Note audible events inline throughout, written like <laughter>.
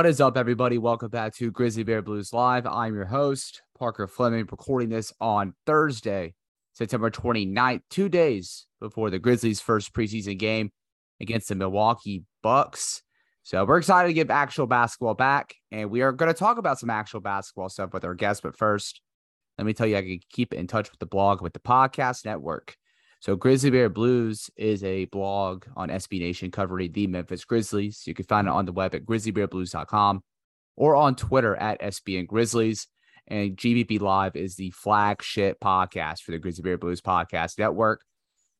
What is up, everybody? Welcome back to Grizzly Bear Blues Live. I'm your host, Parker Fleming, recording this on Thursday, September 29th, two days before the Grizzlies' first preseason game against the Milwaukee Bucks. So we're excited to get actual basketball back, and we are going to talk about some actual basketball stuff with our guests. But first, let me tell you, I can keep in touch with the blog, with the podcast network. So Grizzly Bear Blues is a blog on SB Nation covering the Memphis Grizzlies. You can find it on the web at grizzlybearblues.com or on Twitter at SBN Grizzlies. And GBB Live is the flagship podcast for the Grizzly Bear Blues podcast network,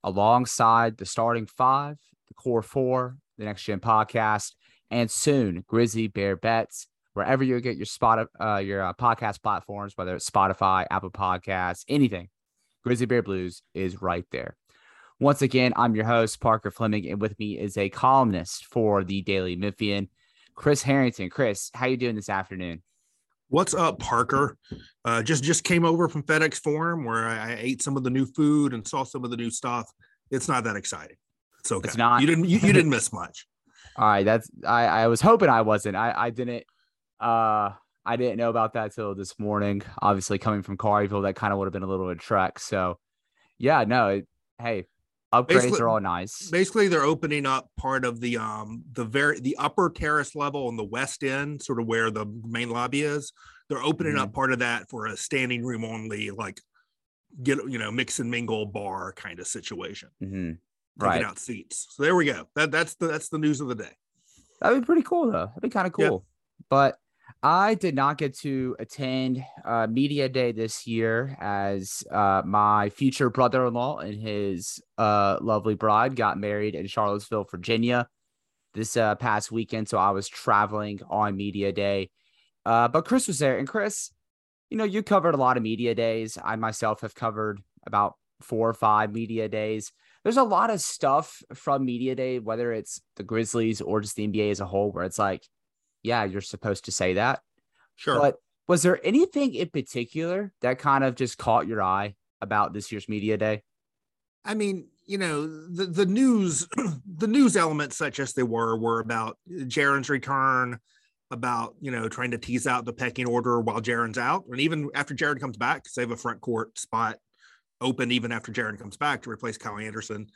alongside the starting five, the core four, the next gen podcast, and soon Grizzly Bear Bets. Wherever you get your spot, uh, your uh, podcast platforms, whether it's Spotify, Apple Podcasts, anything, Grizzly Bear Blues is right there. Once again, I'm your host, Parker Fleming, and with me is a columnist for the Daily Memphian, Chris Herrington. Chris, how you doing this afternoon? What's up, Parker? Uh, just just came over from FedEx Forum where I, I, ate some of the new food and saw some of the new stuff. It's not that exciting. It's okay. It's not. You didn't. You, you didn't miss <laughs> much. All right. That's. I. I was hoping I wasn't. I. I didn't. Uh. I didn't know about that till this morning. Obviously, coming from Collierville, that kind of would have been a little bit of a trek. So, yeah, no, it, hey, upgrades basically, are all nice. Basically, they're opening up part of the um the very the upper terrace level on the west end, sort of where the main lobby is. They're opening mm-hmm. up part of that for a standing room only, like get you know mix and mingle bar kind of situation. Mm-hmm. Right, out seats. So there we go. That that's the that's the news of the day. That'd be pretty cool though. That'd be kind of cool. Yep. But I did not get to attend uh, media day this year as uh, my future brother-in-law and his uh, lovely bride got married in Charlottesville, Virginia, this uh, past weekend. So I was traveling on media day, uh, but Chris was there. And Chris, you know, you covered a lot of media days. I myself have covered about four or five media days. There's a lot of stuff from media day, whether it's the Grizzlies or just the NBA as a whole, where it's like yeah, you're supposed to say that. Sure. But was there anything in particular that kind of just caught your eye about this year's media day? I mean, you know, the the news <clears throat> the news elements such as they were were about Jaren's return, about, you know, trying to tease out the pecking order while Jaren's out. And even after Jaren comes back, because they have a front court spot open even after Jaren comes back to replace Kyle Anderson.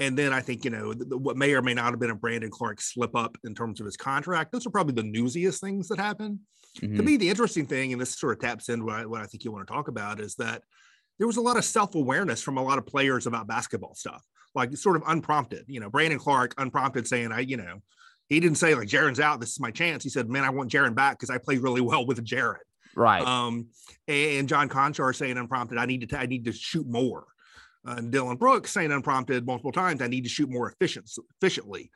And then I think, you know, the, what may or may not have been a Brandon Clarke slip up in terms of his contract. Those are probably the newsiest things that happen. Mm-hmm. To me, the interesting thing, and this sort of taps into what I, what I think you want to talk about, is that there was a lot of self awareness from a lot of players about basketball stuff, like sort of unprompted. You know, Brandon Clarke unprompted saying, I, you know, he didn't say like Jaren's out, this is my chance. He said, man, I want Jaren back because I played really well with Jaren. Right. Um, and John Konchar saying unprompted, I need to, t- I need to shoot more and Dillon Brooks saying unprompted multiple times, I need to shoot more efficient, efficiently.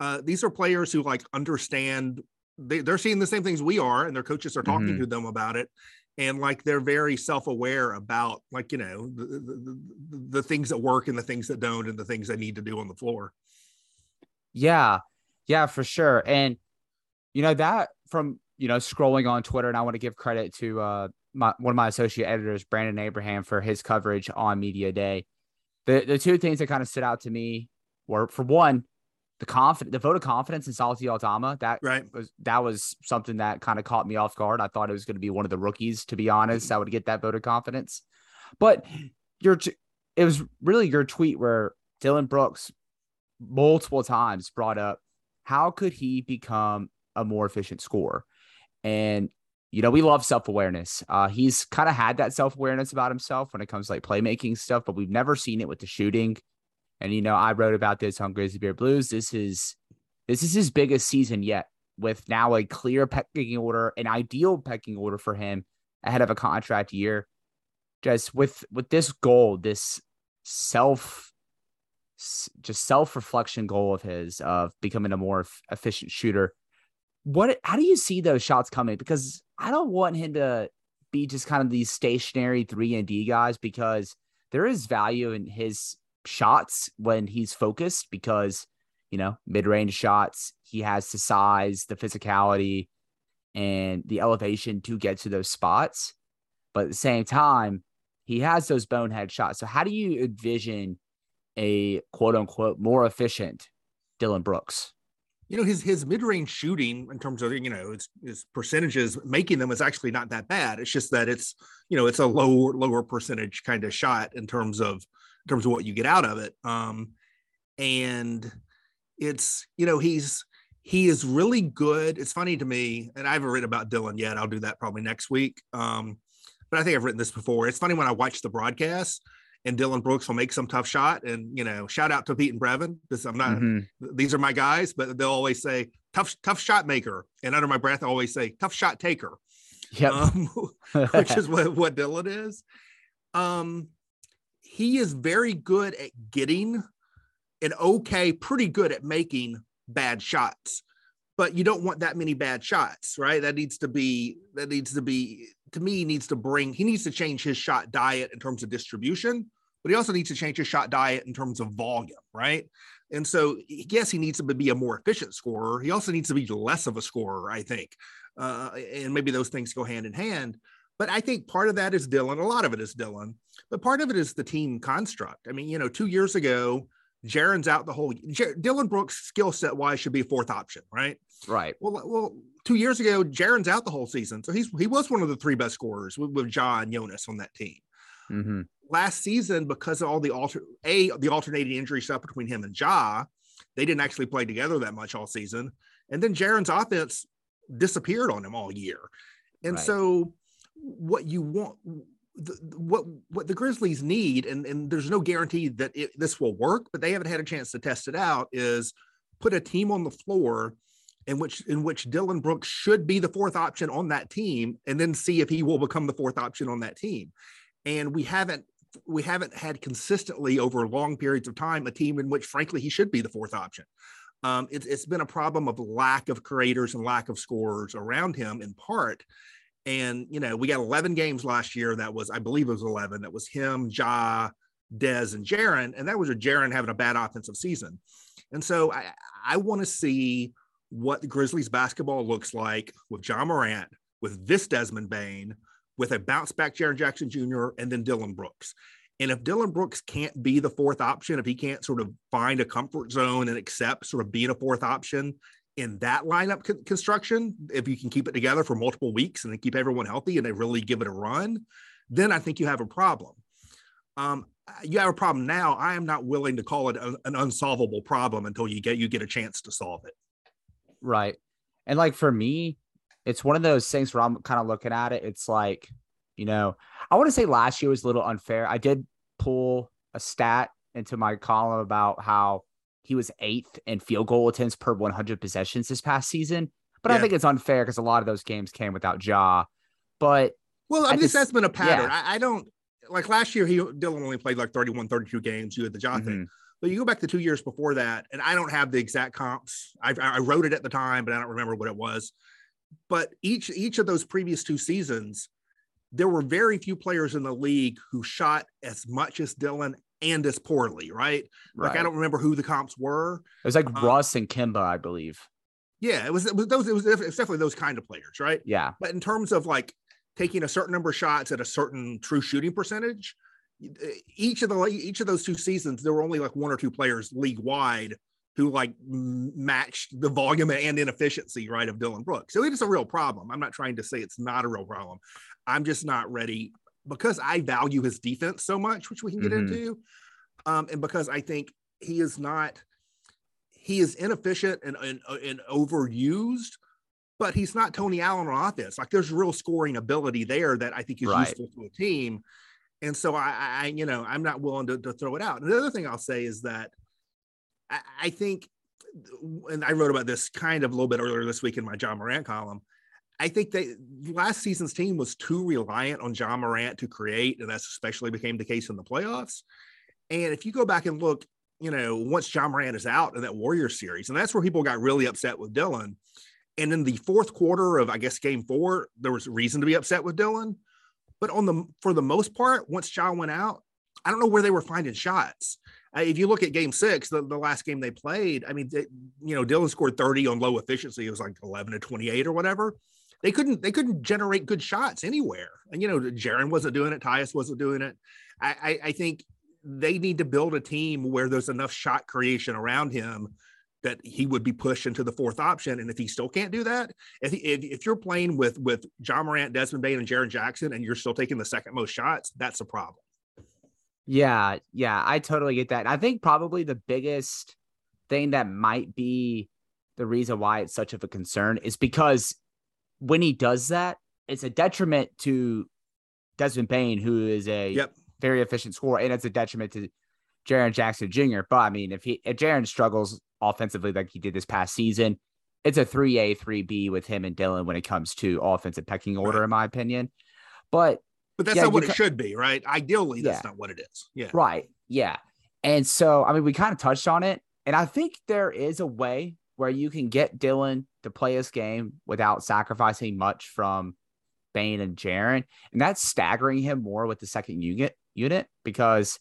Uh, these are players who like understand they, they're seeing the same things we are, and their coaches are talking mm-hmm. to them about it. And like they're very self-aware about like you know the, the, the, the things that work and the things that don't and the things they need to do on the floor. Yeah, yeah, for sure. And you know that from you know scrolling on Twitter, and I want to give credit to uh my one of my associate editors, Brandon Abraham, for his coverage on Media Day the the two things that kind of stood out to me were for one, the confidence, the vote of confidence in Santi Aldama. That right. was that was something that kind of caught me off guard. I thought it was going to be one of the rookies, to be honest, that would get that vote of confidence. But your it was really your tweet where Dillon Brooks multiple times brought up how could he become a more efficient scorer, and you know, we love self awareness. Uh, he's kind of had that self awareness about himself when it comes to like playmaking stuff, but we've never seen it with the shooting. And you know, I wrote about this on Grizzly Bear Blues. This is this is his biggest season yet, with now a clear pecking order, an ideal pecking order for him ahead of a contract year. Just with with this goal, this self just self reflection goal of his of becoming a more efficient shooter what how do you see those shots coming? Because I don't want him to be just kind of these stationary three and D guys because there is value in his shots when he's focused because you know mid-range shots he has the size the physicality and the elevation to get to those spots. But at the same time he has those bonehead shots. So how do you envision a quote unquote more efficient dillon brooks you know his his mid range shooting in terms of you know his, his percentages making them is actually not that bad. It's just that it's you know it's a lower lower percentage kind of shot in terms of in terms of what you get out of it. Um, and it's you know he's he is really good. It's funny to me, and I haven't written about Dillon yet. I'll do that probably next week. Um, but I think I've written this before. It's funny when I watch the broadcast and Dillon Brooks will make some tough shot. And you know, shout out to Pete and Brevin because I'm not; mm-hmm. these are my guys, but they'll always say tough, tough shot maker, and under my breath, I always say tough shot taker. Yep. Um, <laughs> which is <laughs> what what Dillon is. Um, he is very good at getting and okay, pretty good at making bad shots but you don't want that many bad shots, right? That needs to be that needs to be to me needs to bring he needs to change his shot diet in terms of distribution, but he also needs to change his shot diet in terms of volume, right? And so yes, he needs to be a more efficient scorer. He also needs to be less of a scorer, I think. Uh, and maybe those things go hand in hand. But I think part of that is dillon A lot of it is dillon but part of it is the team construct. I mean, you know, two years ago, Jaren's out the whole. J- Dillon Brooks skill set wise should be a fourth option, right? Right. Well, well, two years ago, Jaren's out the whole season, so he's he was one of the three best scorers with, with John Jonas on that team. Mm-hmm. Last season, because of all the alter a the alternating injury stuff between him and Ja, they didn't actually play together that much all season, and then Jaren's offense disappeared on him all year, and right. so what you want the, what what the Grizzlies need, and, and there's no guarantee that it, this will work, but they haven't had a chance to test it out. Is put a team on the floor in which in which Dillon Brooks should be the fourth option on that team, and then see if he will become the fourth option on that team. And we haven't we haven't had consistently over long periods of time a team in which, frankly, he should be the fourth option. Um, it, it's been a problem of lack of creators and lack of scorers around him in part. And, you know, we got 11 games last year. That was, I believe it was 11. That was him, Ja, Dez, and Jaren. And that was a Jaren having a bad offensive season. And so I, I want to see what the Grizzlies basketball looks like with Ja Morant, with this Desmond Bane, with a bounce back Jaren Jackson Jr., and then Dillon Brooks. And if Dillon Brooks can't be the fourth option, if he can't sort of find a comfort zone and accept sort of being a fourth option in that lineup co- construction, if you can keep it together for multiple weeks and then keep everyone healthy and they really give it a run, then I think you have a problem. Um, you have a problem now. I am not willing to call it a, an unsolvable problem until you get you get a chance to solve it. Right, and like for me, it's one of those things where I'm kind of looking at it. It's like, you know, I want to say last year was a little unfair. I did pull a stat into my column about how he was eighth in field goal attempts per 100 possessions this past season. But yeah. I think it's unfair because a lot of those games came without Ja. But well, I mean, that's been a pattern. Yeah. I, I, don't like last year. He Dillon only played like 31, 32 games. You had the Ja mm-hmm. thing. But you go back to two years before that, and I don't have the exact comps. I, I wrote it at the time, but I don't remember what it was. But each each of those previous two seasons, there were very few players in the league who shot as much as Dillon and as poorly, right? right? Like I don't remember who the comps were. It was like um, Russ and Kemba, I believe. Yeah, it was, it was those. It was, it was definitely those kind of players, right? Yeah. But in terms of like taking a certain number of shots at a certain true shooting percentage, each of the each of those two seasons, there were only like one or two players league wide who like matched the volume and inefficiency, right, of Dillon Brooks. So it is a real problem. I'm not trying to say it's not a real problem. I'm just not ready because I value his defense so much, which we can get mm-hmm. into, um, and because I think he is not, he is inefficient and, and, and overused, but he's not Tony Allen on offense. Like there's real scoring ability there that I think is right. useful to a team. And so I, I, you know, I'm not willing to, to throw it out. And the other thing I'll say is that I, I think, and I wrote about this kind of a little bit earlier this week in my Ja Morant column. I think that last season's team was too reliant on Ja Morant to create, and that's especially became the case in the playoffs. And if you go back and look, you know, once Ja Morant is out in that Warrior series, and that's where people got really upset with Dillon. And in the fourth quarter of, I guess, game four, there was reason to be upset with Dillon. But on the for the most part, once Ja went out, I don't know where they were finding shots. Uh, if you look at game six, the, the last game they played, I mean, they, you know, Dillon scored 30 on low efficiency. It was like 11 to 28 or whatever they couldn't they couldn't generate good shots anywhere. And you know, Jaren wasn't doing it, Tyus wasn't doing it. I, I, I think they need to build a team where there's enough shot creation around him that he would be pushed into the fourth option. And if he still can't do that, if, he, if, if you're playing with with Ja Morant, Desmond Bane, and Jaren Jackson, and you're still taking the second most shots, that's a problem. Yeah, yeah, I totally get that. I think probably the biggest thing that might be the reason why it's such of a concern is because when he does that, it's a detriment to Desmond Bane, who is a yep. very efficient scorer, and it's a detriment to Jaren Jackson Jr. But I mean, if he if Jaren struggles offensively like he did this past season, it's a three A three B with him and Dillon when it comes to offensive pecking order, right. in my opinion. But but that's yeah, not what it should be, right? Ideally, that's yeah. not what it is. Yeah. Right. Yeah. And so, I mean, we kind of touched on it. And I think there is a way where you can get Dillon to play his game without sacrificing much from Bane and Jaren. And that's staggering him more with the second unit unit because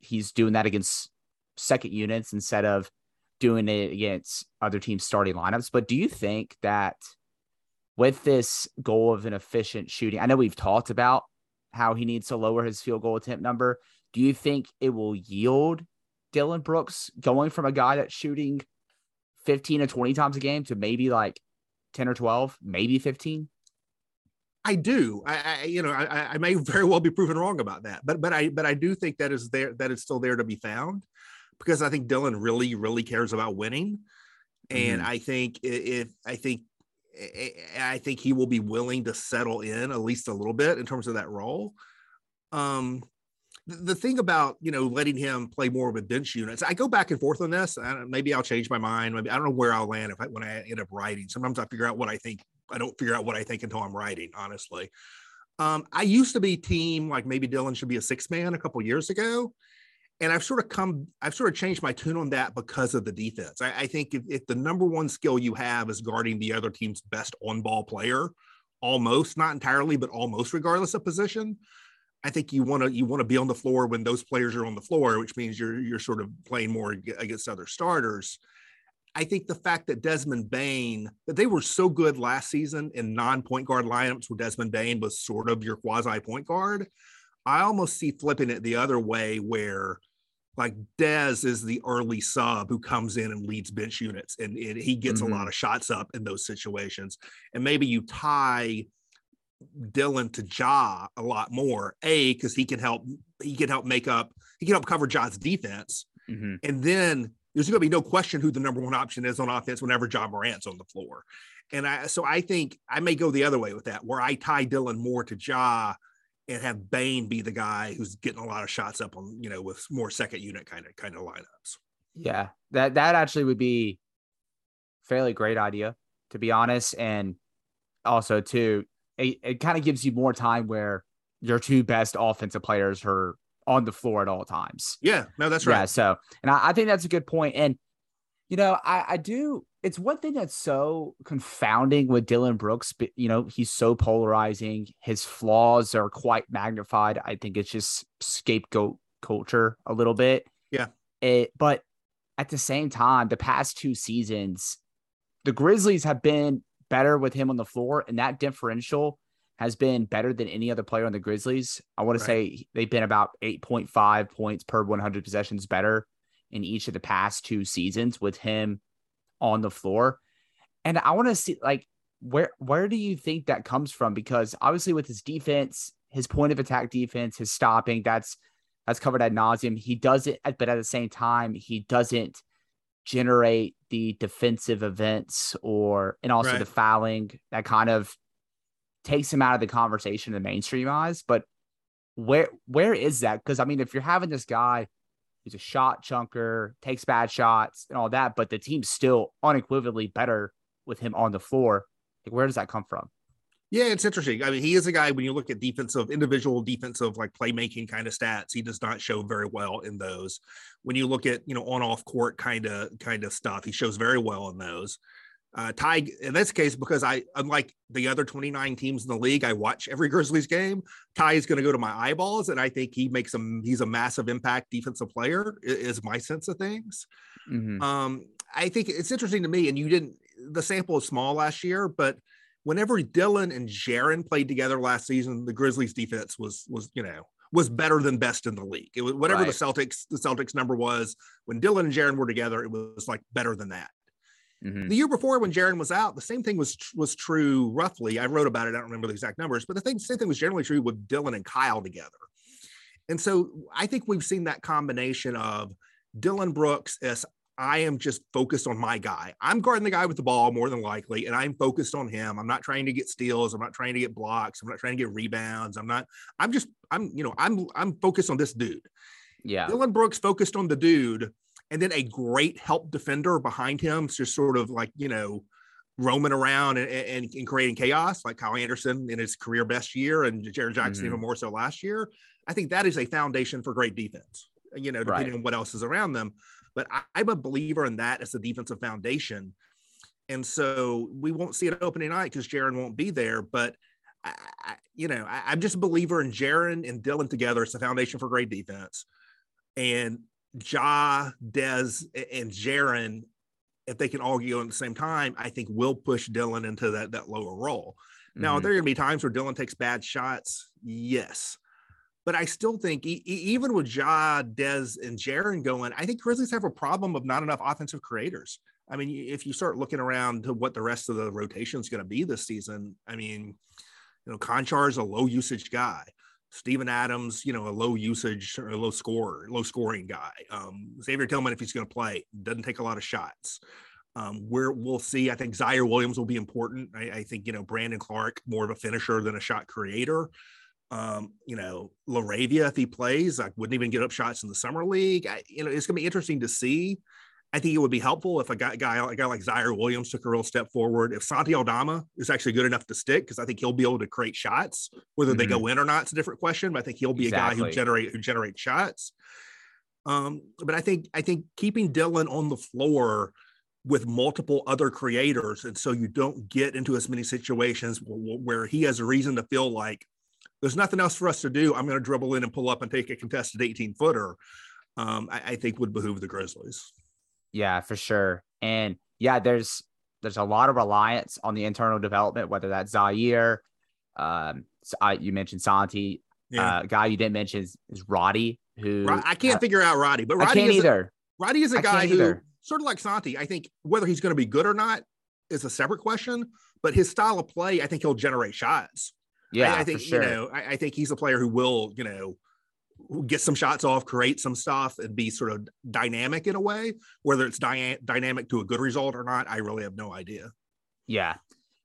he's doing that against second units instead of doing it against other teams starting lineups. But do you think that with this goal of an efficient shooting, I know we've talked about how he needs to lower his field goal attempt number. Do you think it will yield Dillon Brooks going from a guy that's shooting 15 to 20 times a game to maybe like 10 or 12, maybe 15? I do. I, I you know, I, I, may very well be proven wrong about that, but but I but I do think that is there that is still there to be found because I think Dillon really really cares about winning, and mm-hmm. I think if I think I think he will be willing to settle in at least a little bit in terms of that role. Um, the thing about you know letting him play more with bench units, I go back and forth on this. maybe I'll change my mind. Maybe I don't know where I'll land if I, when I end up writing. Sometimes I figure out what I think. I don't figure out what I think until I'm writing. Honestly, um, I used to be team like maybe Dillon should be a six man a couple years ago, and I've sort of come, I've sort of changed my tune on that because of the defense. I, I think if, if, the number one skill you have is guarding the other team's best on ball player, almost not entirely, but almost regardless of position, I think you want to you want to be on the floor when those players are on the floor, which means you're you're sort of playing more against other starters. I think the fact that Desmond Bane that they were so good last season in non-point guard lineups where Desmond Bane was sort of your quasi point guard. I almost see flipping it the other way where like Dez is the early sub who comes in and leads bench units and, and he gets mm-hmm. a lot of shots up in those situations. And maybe you tie Dillon to Ja a lot more. A because he can help he can help make up he can help cover Ja's defense. Mm-hmm. And then there's going to be no question who the number one option is on offense whenever Ja Morant's on the floor. And I so I think I may go the other way with that, where I tie Dillon more to Ja and have Bane be the guy who's getting a lot of shots up on, you know, with more second unit kind of kind of lineups. Yeah. That that actually would be fairly great idea, to be honest. And also too, it, it kind of gives you more time where your two best offensive players are on the floor at all times. Yeah, no, that's right. Yeah, so and I, I think that's a good point. And you know, I, I do it's one thing that's so confounding with Dillon Brooks. But, you know, he's so polarizing. His flaws are quite magnified. I think it's just scapegoat culture a little bit. Yeah. It, but at the same time, the past two seasons, the Grizzlies have been better with him on the floor, and that differential has been better than any other player on the Grizzlies. I want right. to say they've been about 8.5 points per 100 possessions better in each of the past two seasons with him on the floor. And I want to see like where where do you think that comes from? Because obviously with his defense, his point of attack defense, his stopping, that's that's covered ad nauseum. He does it, but at the same time, he doesn't generate the defensive events or and also right. the fouling that kind of takes him out of the conversation in the mainstream eyes. But where where is that? Because I mean, if you're having this guy He's a shot chunker, takes bad shots and all that, but the team's still unequivocally better with him on the floor. Like, where does that come from? Yeah, it's interesting. I mean, he is a guy when you look at defensive, individual defensive, like playmaking kind of stats, he does not show very well in those. When you look at, you know, on off court kind of kind of stuff, he shows very well in those. Uh, Ty, in this case, because I, unlike the other 29 teams in the league, I watch every <laughs> Grizzlies game. Ty is going to go to my eyeballs, and I think he makes some. He's a massive impact defensive player. Is my sense of things. Mm-hmm. Um, I think it's interesting to me, and you didn't. The sample is small last year, but whenever Dillon and Jaren played together last season, the Grizzlies defense was was you know was better than best in the league. It was whatever Right. the Celtics the Celtics number was when Dillon and Jaren were together. It was like better than that. Mhm. The year before, when Jaren was out, the same thing was was true roughly. I wrote about it. I don't remember the exact numbers, but the thing, same thing was generally true with Dillon and Kyle together. And so I think we've seen that combination of Dillon Brooks as I am just focused on my guy. I'm guarding the guy with the ball more than likely, and I'm focused on him. I'm not trying to get steals. I'm not trying to get blocks. I'm not trying to get rebounds. I'm not. I'm just. I'm. You know. I'm. I'm focused on this dude. Yeah. Dillon Brooks focused on the dude, and then a great help defender behind him, just sort of like you know, roaming around and, and, and creating chaos, like Kyle Anderson in his career best year, and Jaren Jackson Mhm. even more so last year. I think that is a foundation for great defense. You know, depending Right. on what else is around them. But I, I'm a believer in that as a defensive foundation. And so we won't see it opening night because Jaren won't be there. But I, I, you know, I, I'm just a believer in Jaren and Dillon together. It's the foundation for great defense. And Ja, Dez, and Jaren, if they can all go at the same time, I think will push Dillon into that that lower role. Now, Mhm. there are going to be times where Dillon takes bad shots. Yes. But I still think, e- even with Ja, Dez, and Jaren going, I think Grizzlies have a problem of not enough offensive creators. I mean, if you start looking around to what the rest of the rotation is going to be this season, I mean, you know, Konchar is a low usage guy. Steven Adams, you know, a low usage or a low scorer, low scoring guy. Um, Xavier Tillman, if he's going to play, doesn't take a lot of shots. Um, where we'll see, I think Ziaire Williams will be important. I, I think, you know, Brandon Clarke, more of a finisher than a shot creator. Um, you know, LaRavia, if he plays, like wouldn't even get up shots in the summer league. I, you know, it's gonna be interesting to see. I think it would be helpful if a guy, guy a guy like Ziaire Williams took a real step forward. If Santi Aldama is actually good enough to stick, because I think he'll be able to create shots. Whether they go in or not, it's a different question. But I think he'll be a guy who generate who generates shots. Um, but I think I think keeping Dillon on the floor with multiple other creators, and so you don't get into as many situations wh- where he has a reason to feel like there's nothing else for us to do. I'm going to dribble in and pull up and take a contested 18 footer. Um, I, I think would behoove the Grizzlies. Yeah, for sure. And yeah, there's there's a lot of reliance on the internal development, whether that's Ziaire, um, I, you mentioned Santi, Yeah, uh, guy you didn't mention is, is Roddy, who I can't figure out Roddy, but I Roddy can't is a, either. Roddy is a I guy who either. sort of like Santi. I think whether he's going to be good or not is a separate question. But his style of play, I think he'll generate shots. Yeah, I, I think sure. you know. I, I think he's a player who will, you know, get some shots off, create some stuff, and be sort of dynamic in a way. Whether it's dy- dynamic to a good result or not, I really have no idea. Yeah.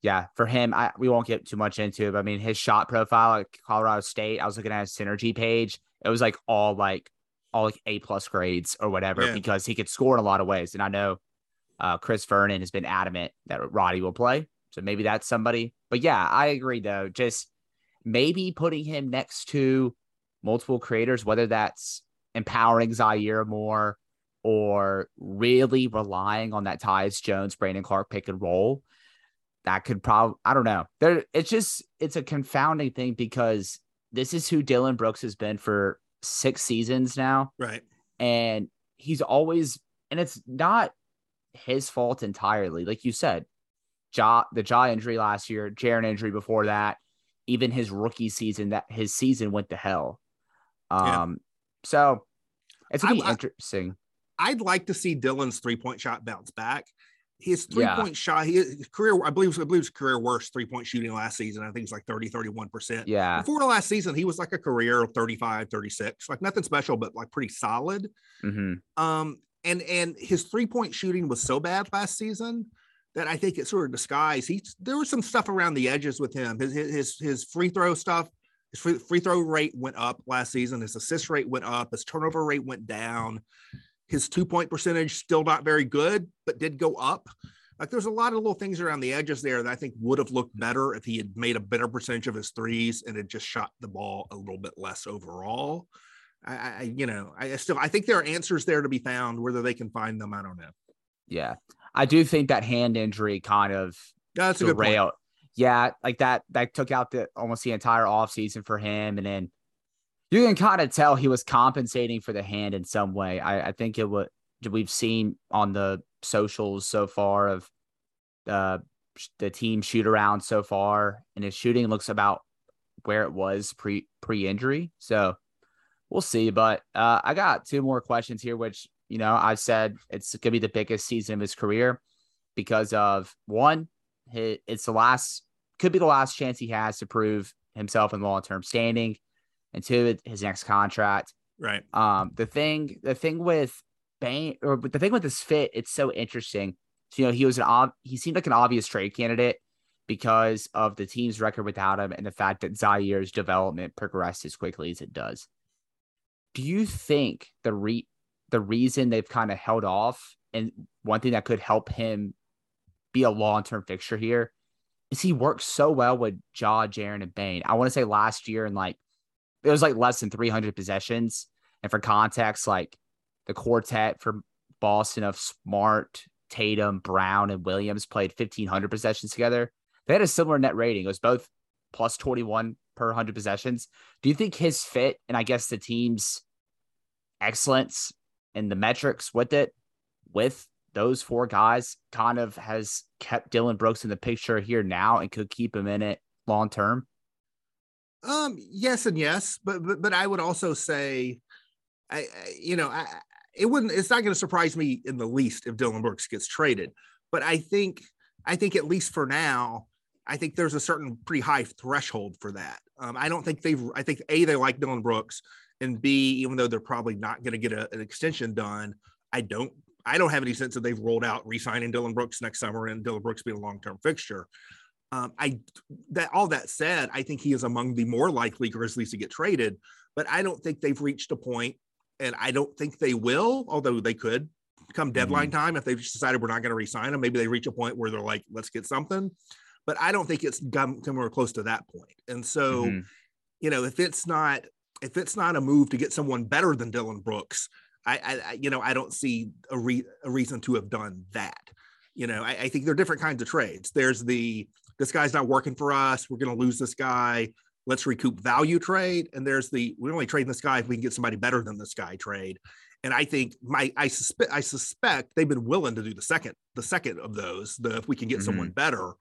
Yeah. For him, I we won't get too much into it. But I mean, his shot profile at Colorado State, I was looking at his synergy page. It was like all like all like A plus grades or whatever, Yeah. because he could score in a lot of ways. And I know uh Chris Vernon has been adamant that Roddy will play. So maybe that's somebody. But yeah, I agree though. Just maybe putting him next to multiple creators, whether that's empowering Ziaire more or really relying on that Tyus Jones, Brandon Clarke pick and roll that could probably I don't know. There it's just it's a confounding thing because this is who Dillon Brooks has been for six seasons now. Right. And he's always and it's not his fault entirely. Like you said, ja the ja injury last year, Jaren injury before that, even his rookie season, that his season went to hell. Yeah. Um so it's gonna be I- interesting. I'd like to see Dillon's three point shot bounce back. His three Yeah. point shot, his career, I believe, I believe his career worst three point shooting last season. I think it's like 30, 31%. Yeah. Before the last season, he was like a career 35, 36, like nothing special, but like pretty solid. hmm Um, and and his three point shooting was so bad last season that I think it sort of disguised. He there was some stuff around the edges with him. His his, his free throw stuff, his free, free throw rate went up last season. His assist rate went up. His turnover rate went down. His two point percentage still not very good, but did go up. Like there's a lot of little things around the edges there that I think would have looked better if he had made a better percentage of his threes and had just shot the ball a little bit less overall. I, I you know, I still I think there are answers there to be found. Whether they can find them, I don't know. Yeah. I do think that hand injury kind of No, that's a good point. Yeah, like that that took out the almost the entire offseason for him. And then you can kind of tell he was compensating for the hand in some way. I, I think it would we've seen on the socials so far of uh the team shoot around so far, and his shooting looks about where it was pre pre injury. So We'll see, but uh, I got two more questions here, which you know I said it's gonna be the biggest season of his career because of one, it's the last could be the last chance he has to prove himself in long term standing, and two, his next contract. Right. Um, the thing, the thing with Bane, or the thing with his fit, it's so interesting. So, you know, he was an ob- he seemed like an obvious trade candidate because of the team's record without him and the fact that Ziaire's development progressed as quickly as it does. Do you think the re the reason they've kind of held off and one thing that could help him be a long term fixture here is he works so well with Ja, Jaren, and Bane. I want to say last year and like it was like less than 300 possessions. And for context, like the quartet for Boston of Smart, Tatum, Brown, and Williams played 1,500 possessions together. They had a similar net rating. It was both plus 21 per 100 possessions. Do you think his fit and I guess the team's excellence and the metrics with it, with those four guys, kind of has kept Dillon Brooks in the picture here now and could keep him in it long term? Um, yes and yes, but but but I would also say, I, I you know I it wouldn't it's not going to surprise me in the least if Dillon Brooks gets traded, but I think I think at least for now I think there's a certain pretty high threshold for that. Um, I don't think they've. I think a they like Dillon Brooks, and b even though they're probably not going to get a, an extension done, I don't. I don't have any sense that they've rolled out re-signing Dillon Brooks next summer and Dillon Brooks being a long-term fixture. Um, I that all that said, I think he is among the more likely Grizzlies to get traded, but I don't think they've reached a point, and I don't think they will. Although they could come deadline mm-hmm. time if they've decided we're not going to re-sign him, maybe they reach a point where they're like, let's get something but I don't think it's come somewhere close to that point. And so, mm-hmm. you know, if it's not if it's not a move to get someone better than Dillon Brooks, I, I you know I don't see a, re- a reason to have done that. You know, I, I think there are different kinds of trades. There's the this guy's not working for us. We're going to lose this guy. Let's recoup value trade. And there's the we're only trade this guy if we can get somebody better than this guy trade. And I think my I suspect I suspect they've been willing to do the second the second of those. The if we can get mm-hmm. someone better,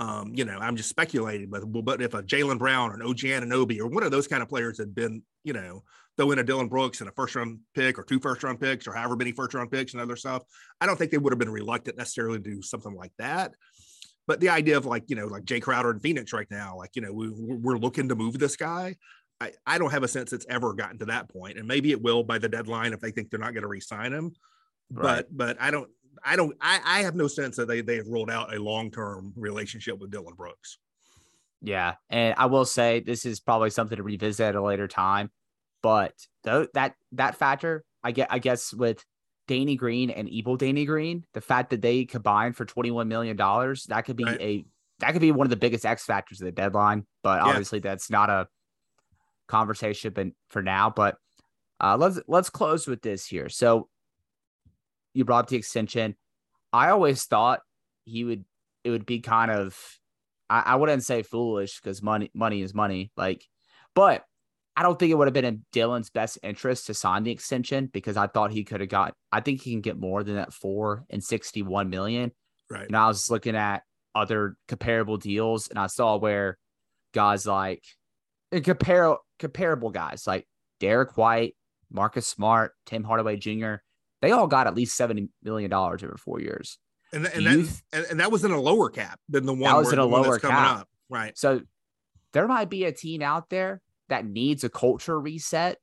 um, you know, I'm just speculating, but but if a Jaylen Brown or an OG Anunoby or one of those kind of players had been, you know, throw in a Dillon Brooks and a first round pick or two first round picks or however many first round picks and other stuff, I don't think they would have been reluctant necessarily to do something like that. But the idea of like, you know, like Jae Crowder in Phoenix right now, like, you know, we, we're looking to move this guy. I, I don't have a sense it's ever gotten to that point, and maybe it will by the deadline if they think they're not going to re-sign him. Right. But but I don't I don't I, I have no sense that they they have ruled out a long term relationship with Dillon Brooks. Yeah, and I will say this is probably something to revisit at a later time, but though that that factor, I get I guess with Danny Green and evil Danny Green, the fact that they combined for twenty one million dollars, that could be right. a that could be one of the biggest X factors of the deadline. But yeah. obviously, that's not a conversation for now. But uh, let's let's close with this here. So you brought up the extension. I always thought he would it would be kind of I, I wouldn't say foolish because money money is money. Like, but I don't think it would have been in Dillon's best interest to sign the extension because I thought he could have got I think he can get more than that four and sixty one million. Right. And I was looking at other comparable deals and I saw where guys like compare comparable guys like Derrick White, Marcus Smart, Tim Hardaway Jr they all got at least seventy million dollars over four years. And, and that and, and, that was in a lower cap than the one that was in a lower cap. Up. Right. So there might be a team out there that needs a culture reset.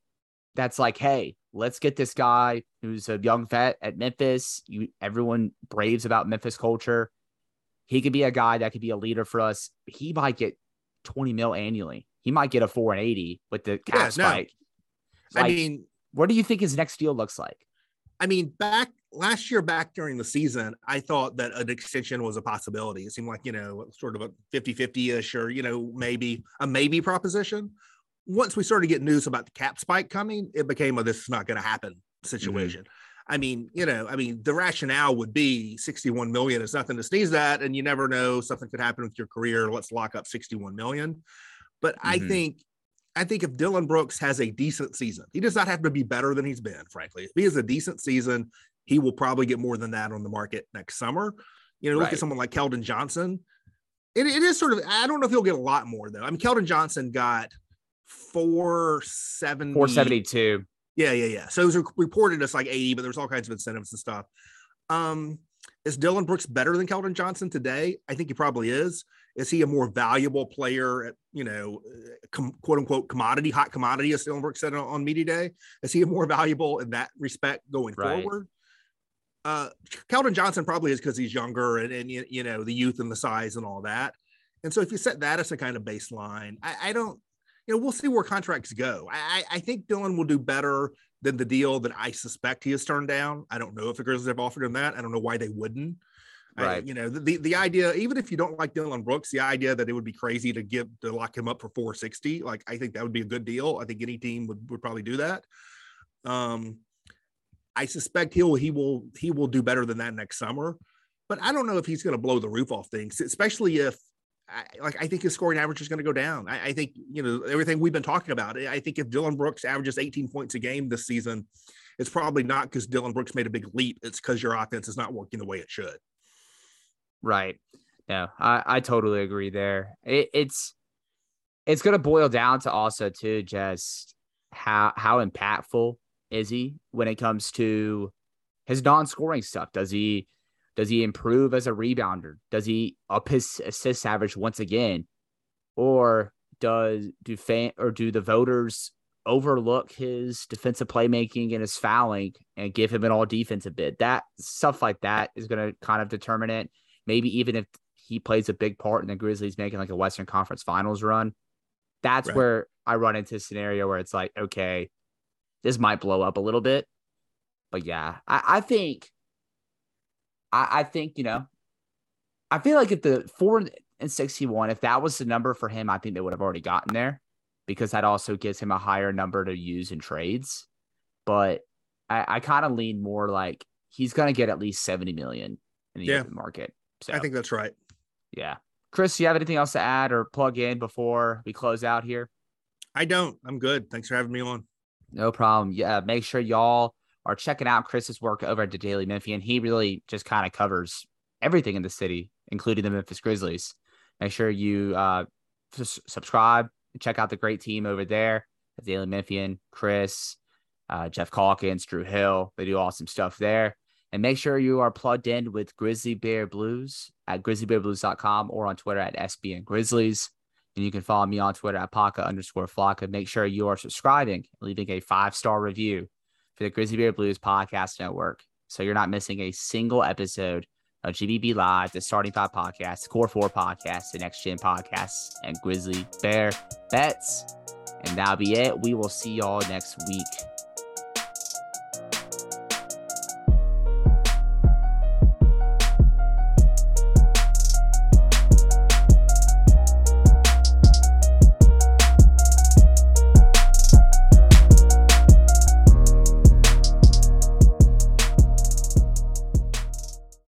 That's like, hey, let's get this guy who's a young vet at Memphis. You everyone braves about Memphis culture. He could be a guy that could be a leader for us. He might get 20 mil annually. He might get a four and 80 with the cap yeah, spike. No. Like, I mean, what do you think his next deal looks like? I mean, back last year, back during the season, I thought that an extension was a possibility. It seemed like, you know, sort of a 50 50 ish or, you know, maybe a maybe proposition. Once we started getting news about the cap spike coming, it became a this is not going to happen situation. Mm-hmm. I mean, you know, I mean, the rationale would be 61 million is nothing to sneeze at, and you never know something could happen with your career. Let's lock up 61 million. But mm-hmm. I think I think if Dillon Brooks has a decent season, he does not have to be better than he's been, frankly. If he has a decent season, he will probably get more than that on the market next summer. You know, look right. at someone like Keldon Johnson. It, it is sort of, I don't know if he'll get a lot more though. I mean, Keldon Johnson got 470 472. Yeah, yeah, yeah. So it was reported as like 80, but there's all kinds of incentives and stuff. Um, is dillon Brooks better than Keldon Johnson today? I think he probably is. Is he a more valuable player at, you know, com- quote unquote commodity, hot commodity, as dillon Brooks said on, on Media Day? Is he a more valuable in that respect going right. forward? Uh, Keldon Johnson probably is because he's younger and, and, you know, the youth and the size and all that. And so if you set that as a kind of baseline, I, I don't, you know, we'll see where contracts go. I, I think Dillon will do better than the deal that I suspect he has turned down. I don't know if the Grizzlies have offered him that. I don't know why they wouldn't. Right. I, you know, the, the idea, even if you don't like Dillon Brooks, the idea that it would be crazy to give to lock him up for 460, like I think that would be a good deal. I think any team would, would probably do that. Um, I suspect he'll he will he will do better than that next summer. But I don't know if he's going to blow the roof off things, especially if I, like I think his scoring average is going to go down. I, I, think you know everything we've been talking about. I think if Dillon Brooks averages 18 points a game this season, it's probably not because Dillon Brooks made a big leap. It's because your offense is not working the way it should. Right. No, I, I totally agree there. It, it's it's going to boil down to also too just how how impactful is he when it comes to his non-scoring stuff? Does he does he improve as a rebounder? Does he up his assist average once again? Or does do fan or do the voters overlook his defensive playmaking and his fouling and give him an all defensive bid? That stuff like that is going to kind of determine it. Maybe even if he plays a big part in the Grizzlies making like a Western Conference Finals run, that's right. where I run into a scenario where it's like, okay, this might blow up a little bit. But yeah, I, I think I, I think, you know, I feel like if the four and 61, if that was the number for him, I think they would have already gotten there because that also gives him a higher number to use in trades. But I, I kind of lean more like he's going to get at least 70 million in the yeah, market. So I think that's right. Yeah. Chris, you have anything else to add or plug in before we close out here? I don't. I'm good. Thanks for having me on. No problem. Yeah. Make sure y'all are checking out Chris's work over at the Daily Memphian. He really just kind of covers everything in the city, including the Memphis Grizzlies. Make sure you uh, subscribe and check out the great team over there at Daily Memphian, Chris, uh, Geoff Calkins, Drew Hill. They do awesome stuff there. And make sure you are plugged in with Grizzly Bear Blues at grizzlybearblues.com or on Twitter at SBN Grizzlies. And you can follow me on Twitter at Paka underscore Flocka. Make sure you are subscribing, leaving a five star review for the Grizzly Bear Blues Podcast Network. So you're not missing a single episode of GBB Live, the Starting Five Podcast, Core Four Podcast, the Next Gen Podcasts, and Grizzly Bear Bets. And that'll be it. We will see y'all next week.